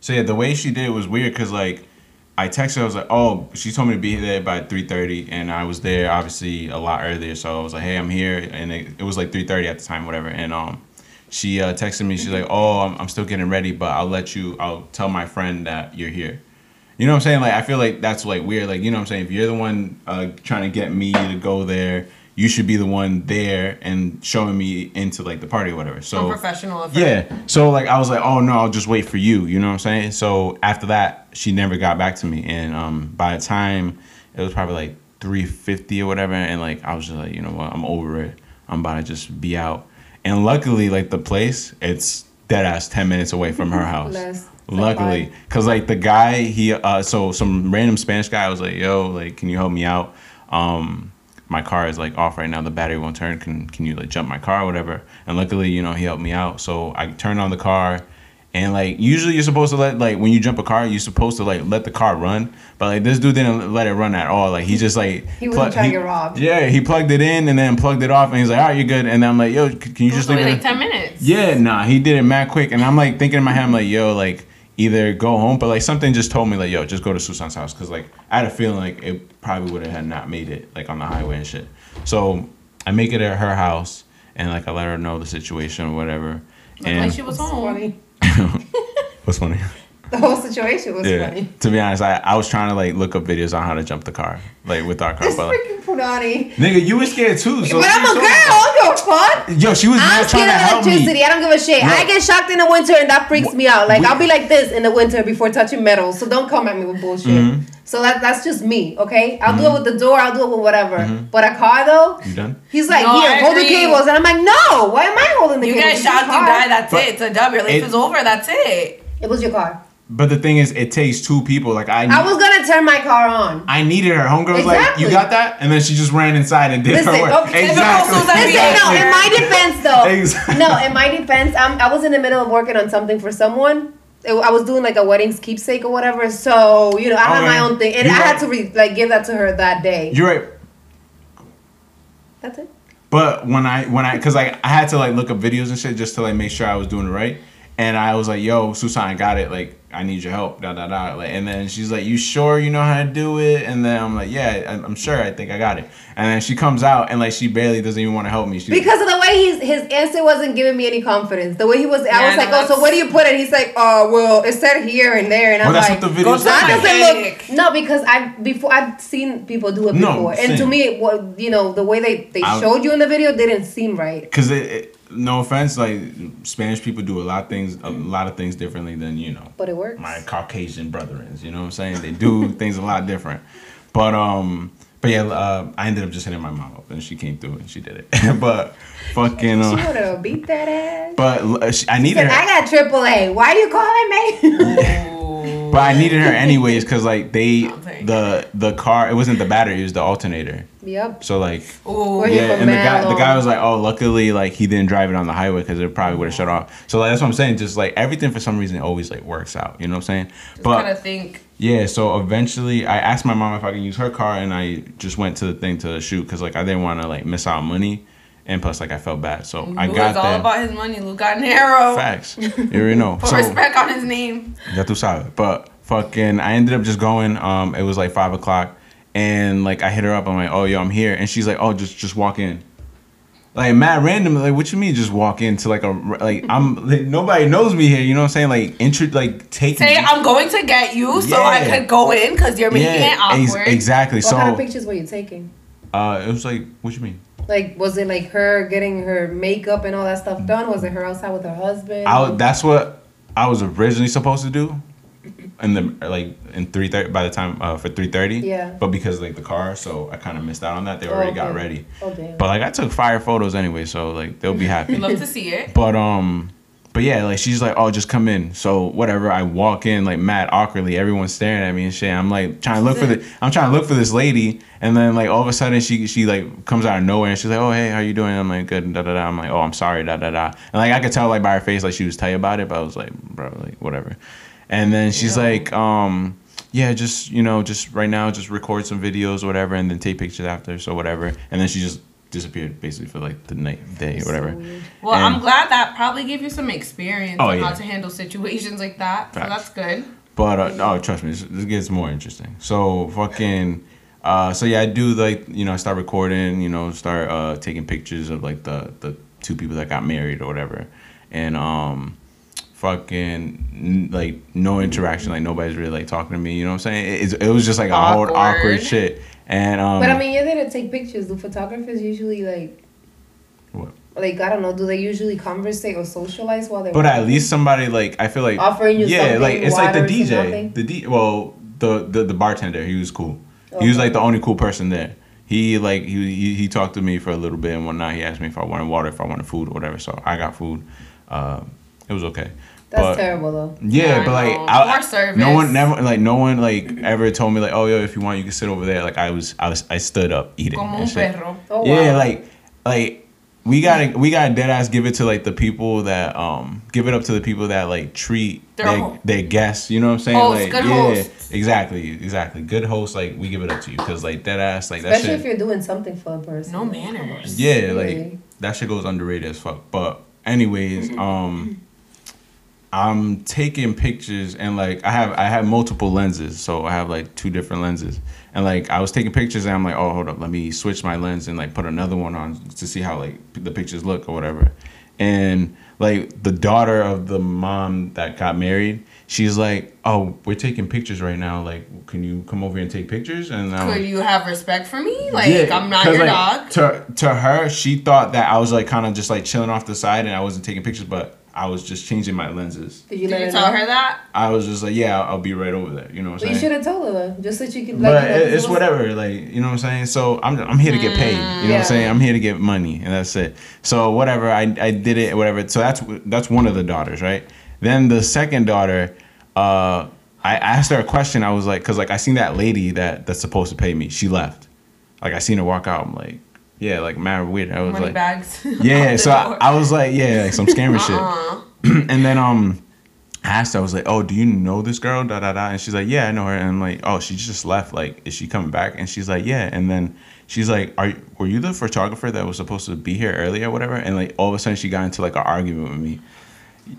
So yeah, the way she did it was weird because like I texted her, I was like, oh, she told me to be there by three thirty, and I was there obviously a lot earlier. So I was like, hey, I'm here, and it, it was like three thirty at the time, whatever. And um, she uh, texted me, she's like, oh, I'm, I'm still getting ready, but I'll let you, I'll tell my friend that you're here. You know what I'm saying? Like I feel like that's like weird. Like you know what I'm saying? If you're the one uh, trying to get me to go there, you should be the one there and showing me into like the party or whatever. So Unprofessional of her. yeah. So like I was like, oh no, I'll just wait for you. You know what I'm saying? So after that, she never got back to me, and um, by the time it was probably like three fifty or whatever, and like I was just like, you know what, I'm over it. I'm about to just be out. And luckily, like the place, it's dead ass ten minutes away from her house. Less. Luckily, cause like the guy, he uh, so some random Spanish guy was like, "Yo, like, can you help me out? Um, my car is like off right now. The battery won't turn. Can can you like jump my car or whatever?" And luckily, you know, he helped me out. So I turned on the car, and like usually you're supposed to let like when you jump a car, you're supposed to like let the car run. But like this dude didn't let it run at all. Like he just like He wasn't plug- trying to get robbed. Yeah, he plugged it in and then plugged it off, and he's like, "All right, you're good." And then I'm like, "Yo, can you just leave it?" like ten minutes. Yeah, nah, he did it mad quick, and I'm like thinking in my head, I'm like, yo, like either go home, but like something just told me like, yo, just go to Susan's house, cause like I had a feeling like it probably would have had not made it like on the highway and shit. So I make it at her house, and like I let her know the situation or whatever. Looked And like she was home. funny. what's funny? The whole situation was Yeah. funny. To be honest, I, I was trying to like look up videos on how to jump the car, like with our car, This but like, freaking Punani. nigga, you were scared too. So but I'm a so- girl. I don't give a fuck. Yo, she was I'm not trying scared to of help electricity. me. I don't give a shit. I get shocked in the winter and that freaks me out. Like We- I'll be like this in the winter before touching metal. So don't come at me with bullshit. Mm-hmm. So that that's just me, okay? I'll do it with the door. I'll do it with whatever. But a car though, You done? he's like, No, here, I hold the cables, and I'm like, no. Why am I holding the You cables? get shocked, you die. That's But it. It's a dub. Your life it- is over. That's it. It was your car. But the thing is, it takes two people. Like I, I was gonna turn my car on. I needed her. Homegirl was like, "You got that?" And then she just ran inside and did Listen, her work. okay. Exactly. Listen, no, in my defense though. Exactly. No, in my defense, I'm, I was in the middle of working on something for someone. It- I was doing like a wedding's keepsake or whatever. So you know, I had Okay. my own thing, and You're I had right. to re- like give that to her that day. You're right. That's it. But when I when I because like I had to like look up videos and shit just to like make sure I was doing it right. And I was like, "Yo, Susan, I got it. Like, I need your help." Da da da. Like, and then she's like, "You sure you know how to do it?" And then I'm like, "Yeah, I'm I'm sure. I think I got it." And then she comes out and like she barely doesn't even want to help me. She's Because of the way he's his answer wasn't giving me any confidence. The way he was, I Yeah, was like, "Oh, so where do you put it?" He's like, "Oh, well, it said here and there," and I'm well, that's like, what the video go is to That like. doesn't look no because I before I've seen people do it No, before, and to me, it was you know the way they they I- showed you in the video didn't seem right. Because it, it, no offense, like Spanish people do a lot of things, a lot of things differently than you know But it works. my Caucasian brethrens. You know what I'm saying? They do things a lot different. But um, but yeah, uh, I ended up just hitting my mom up, and she came through and she did it. but fucking, She uh, wanted to beat that ass. but uh, she, I needed Said. I got triple A. Why you calling me? Ooh. But I needed her anyways because like they the the car it wasn't the battery it was the alternator. yep. So like Ooh. Yeah, and the guy the guy was like, oh, luckily like he didn't drive it on the highway because it probably would have shut off. So like that's what I'm saying. Just like everything for some reason always like works out. You know what I'm saying? But kind of think. yeah, so eventually I asked my mom if I can use her car, and I just went to the thing to shoot because like I didn't want to like miss out on money, and plus like I felt bad, so I got is all about his money. Lou got narrow. Facts, you already know. Put so respect on his name. ya tú sabes. But fucking, I ended up just going. Um, it was like five o'clock, and like I hit her up. I'm like, oh yo, I'm here, and she's like, oh, just just walk in. Like mad random, like what you mean? Just walk into like a like I'm like, nobody knows me here. You know what I'm saying? Like intro, like take Say I'm going to get you, so I could go in because you're making it ex- awkward. exactly. What so kind of pictures were you taking? uh, it was like, what you mean? Like, was it like her getting her makeup and all that stuff done? Was it her outside with her husband? I, that's what I was originally supposed to do, in the like in three thirty by the time uh, for three thirty. Yeah. But because like the car, so I kind of missed out on that. They already got Okay. ready. Oh damn. But like I took fire photos anyway, so like they'll be happy. Love to see it. but um, but yeah, like she's like, oh, just come in. So whatever, I walk in like mad awkwardly. Everyone's staring at me and shit. I'm like trying to look for the, I'm trying to look for this lady, and then like all of a sudden she she like comes out of nowhere and she's like, oh hey, how you doing? I'm like good, da da da. I'm like, oh, I'm sorry, da da da. And like I could tell like by her face like she was tight about it, but I was like, bro, like whatever. And then she's Yeah. like, um. Yeah, just you know, just right now, just record some videos, or whatever, and then take pictures after, so whatever. And then she just disappeared basically for like the night, day, or whatever. Well, And- I'm glad that probably gave you some experience Oh, on yeah. how to handle situations like that. So that's good. But uh, oh, trust me, this, this gets more interesting. So fucking, uh, so yeah, I do like you know I start recording, you know, start uh, taking pictures of like the the two people that got married or whatever, and um, fucking n- like no interaction, like nobody's really like talking to me. You know what I'm saying? It, it was just like a whole Awkward. awkward shit. And um, But I mean, you're there to take pictures. Do photographers usually like, What? like I don't know, do they usually conversate or socialize while they're? But at least somebody like I feel like Offering you yeah, something, like it's like the DJ, the D. Well, the the the bartender, he was cool. He was like the only cool person there. He like he, he he talked to me for a little bit and whatnot. He asked me if I wanted water, if I wanted food or whatever. So I got food. Uh, it was okay. That's but, terrible though. Yeah, Yeah, but like know. I, Poor service. no one never like no one like ever told me like oh yo if you want you can sit over there. Like I was I was I stood up eating. Como un perro. Oh Yeah, wow. like like we gotta we gotta dead ass give it to like the people that um give it up to the people that like treat Their their, their guests. You know what I'm saying? Hosts, like good yeah, hosts. exactly, exactly. Good hosts. Like we give it up to you because like dead ass like that Especially shit. if you're doing something for a person. No manners. Yeah, like that shit goes underrated as fuck. But anyways, um I'm taking pictures and like I have I have multiple lenses, so I have like two different lenses. And like I was taking pictures and I'm like, oh hold up, let me switch my lens and like put another one on to see how like the pictures look or whatever. And like the daughter of the mom that got married, she's like, oh, we're taking pictures right now. Like, can you come over and take pictures? And I was, Could you have respect for me? Like I'm not your like, dog. To to her, she thought that I was like kind of just like chilling off the side and I wasn't taking pictures, but I was just changing my lenses. Did you Did you tell know? her that? I was just like, yeah, I'll, I'll be right over there. You know what I'm saying? you should have told her just so she could. Like, But you know, it- it's was- whatever, like you know what I'm saying. So I'm I'm here to get paid. You know what I'm mm. saying? I'm here to get money, and that's it. So whatever, I I did it, whatever. So that's that's one of the daughters, right? Then the second daughter, uh, I asked her a question. I was like, cause like I seen that lady that that's supposed to pay me. She left. Like I seen her walk out. I'm like, yeah, like mad weird. I was Money like, bags. yeah. so I. I was like, yeah, like some scammer shit. Uh-uh. and then um I asked her, I was like, Oh, do you know this girl? Da da da and she's like, Yeah, I know her. And I'm like, Oh, she just left. Like, is she coming back? And she's like, Yeah. And then she's like, Are were you the photographer that was supposed to be here earlier or whatever? And like all of a sudden she got into like an argument with me.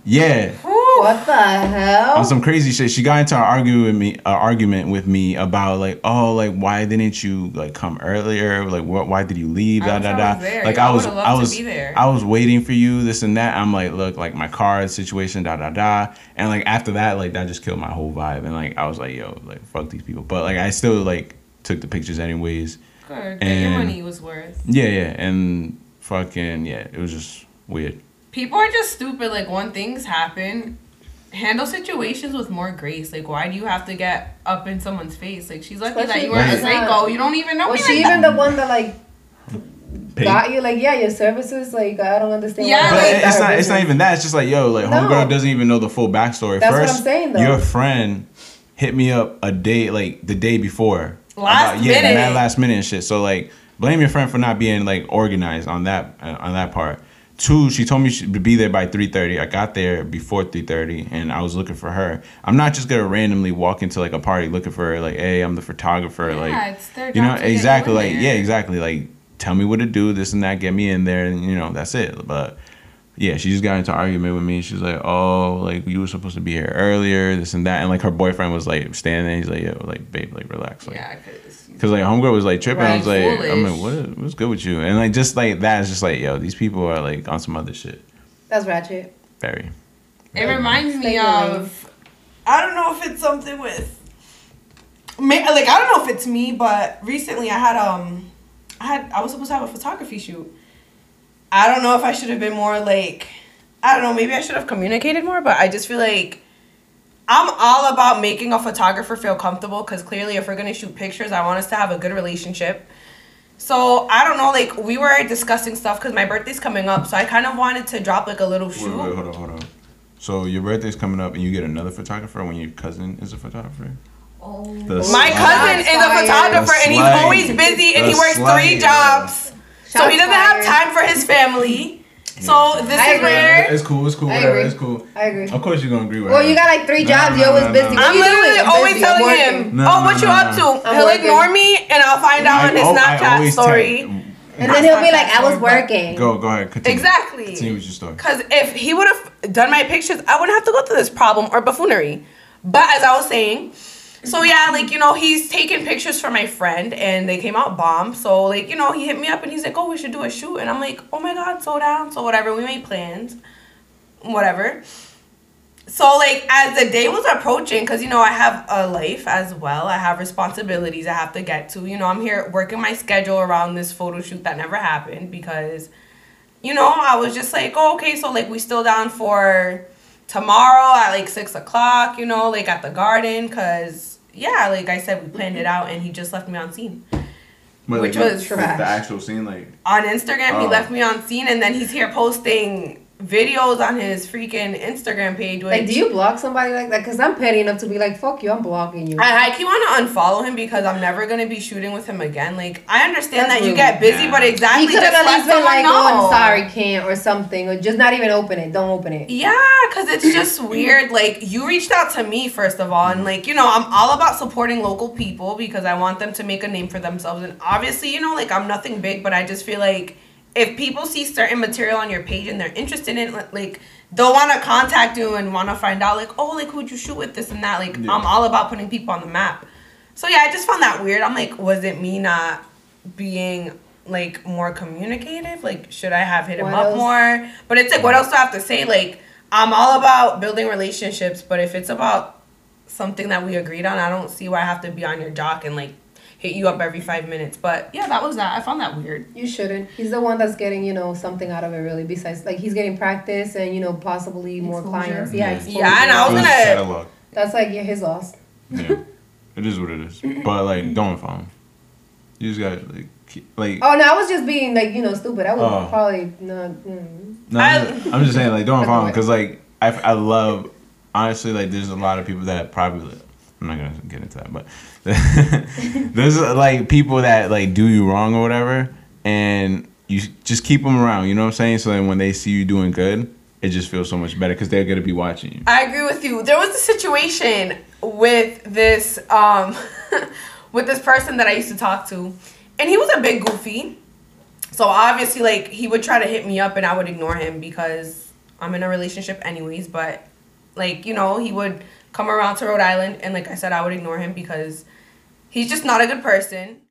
Yeah. What the hell? On some crazy shit. She got into an argument with me, an argument with me about like, oh, like why didn't you like come earlier? Like, what? Why did you leave? Da da da. Like I I was, I was. I was waiting for you. This and that. I'm like, look, like my car situation. Da da da. And like after that, like that just killed my whole vibe. And like I was like, yo, like fuck these people. But like I still like took the pictures anyways. Good. Get your And- money was worth. Yeah, yeah. And fucking yeah, it was just weird. People are just stupid. Like when things happen, handle situations with more grace. Like why do you have to get up in someone's face? Like she's lucky that you weren't a when psycho. You don't even know was me she like even that. the one that like Paid. got you? Like, yeah, your services. Like, I don't understand. Yeah, why But it's her not. It's not even that. It's just like yo, like No. homegirl doesn't even know the full backstory. That's what First, I'm saying, though. your friend hit me up a day, like the day before. Last yeah, minute. that last minute and shit. So like, blame your friend for not being like organized on that uh, on that part. Two, she told me she would be there by three thirty. I got there before three thirty, and I was looking for her. I'm not just gonna randomly walk into like a party looking for her. Like, hey, I'm the photographer. Yeah, like, you know, exactly. Like, yeah, exactly. Like, tell me what to do, this and that, get me in there, and you know, that's it. But yeah, she just got into argument with me. She's like, "Oh, like you were supposed to be here earlier, this and that." And like her boyfriend was like standing there. He's like, "Yo, like babe, like relax." Like, Yeah, because Cause like homegirl was like tripping. I was Right, like, I'm like, what? What's good with you? And like just like that is just like, yo, these people are like on some other shit. That's ratchet. Very. it reminds Stay me in your lane. of. I don't know if it's something with. May, like I don't know if it's me, but recently I had um, I had I was supposed to have a photography shoot. I don't know if I should have been more like, I don't know, maybe I should have communicated more, but I just feel like I'm all about making a photographer feel comfortable because clearly, if we're gonna shoot pictures, I want us to have a good relationship. So I don't know, like we were discussing stuff because my birthday's coming up, so I kind of wanted to drop like a little Wait, shoot. wait, wait, hold on, hold on. So your birthday's coming up, and you get another photographer when your cousin is a photographer. Oh. The My slut. cousin is a Fire. photographer and he's Slut. always busy and he The works slut. three jobs. So he doesn't have time for his family. So this I is agree. where It's cool. It's cool. I Whatever. agree. It's cool. I agree. Of course you're gonna agree with Well, her. you got like three jobs. nah, You're always nah, busy. nah. I'm literally doing? Always busy. Telling him, No, "Oh, no, what you no, up to?" I'm He'll working. ignore me and I'll find out on his al- Snapchat story. text- And then he'll be like, I was working. Go go ahead. Continue. Exactly. Continue with your story. Because if he would have done my pictures, I wouldn't have to go through this problem or buffoonery. But as I was saying, so yeah, like, you know, he's taking pictures for my friend and they came out bomb. So, like, you know, he hit me up and he's like, oh, we should do a shoot. And I'm like, oh my God, so down. So, whatever, we made plans. Whatever. So, like, as the day was approaching, because, you know, I have a life as well, I have responsibilities I have to get to. You know, I'm here working my schedule around this photo shoot that never happened because you know, I was just like, oh, okay, so like we still down for tomorrow at like six o'clock, you know, like at the garden, cause yeah, like I said, we planned it out, and he just left me on seen But, Which like, was the, trash. the actual seen, like on Instagram. He Oh. left me on seen, and then he's here posting videos on his freaking Instagram page. Which Like, do you block somebody like that? Because I'm petty enough to be like, fuck you, I'm blocking you. I, I keep want to unfollow him because I'm never gonna be shooting with him again. Like I understand That's that you get busy, Yeah. but he exactly could have just at least been like, know. oh, I'm sorry, can't, or something, or just not even open it. Don't open it. Yeah, because it's just weird. Like, you reached out to me, first of all, and, like, you know, I'm all about supporting local people because I want them to make a name for themselves. And obviously, you know, like, I'm nothing big, but I just feel like if people see certain material on your page and they're interested in it, like, they'll want to contact you and want to find out, like, oh, like, who'd you shoot with this and that. Like, Yeah. I'm all about putting people on the map. So, yeah, I just found that weird. I'm like, was it me not being. Like more communicative, like should I have hit him What up else? more? But it's like, what else do I have to say? Like, I'm all about building relationships, but if it's about something that we agreed on, I don't see why I have to be on your jock and like hit you up every five minutes. But yeah, that was that. I found that weird. You shouldn't. He's the one that's getting, you know, something out of it really. Besides, like he's getting practice and you know possibly more clients. Yeah, Yeah. Yeah, and I was gonna- catalog. That's like yeah, his loss. Yeah, it is what it is. But like, don't follow. him. You just gotta like, like. Oh no, I was just being like you know stupid. I would Oh. probably not. Mm. No, I- I'm, just, I'm just saying, like, don't follow Okay. because, like, I, I love, honestly, like, there's a lot of people that probably, I'm not gonna get into that, but there's like people that like do you wrong or whatever, and you just keep them around. You know what I'm saying? So then when they see you doing good, it just feels so much better because they're gonna be watching you. I agree with you. There was a situation with this um with this person that I used to talk to, and he was a big goofy. So obviously, like he would try to hit me up, and I would ignore him because I'm in a relationship anyways. But like you know, he would come around to Rhode Island, and like I said, I would ignore him because he's just not a good person.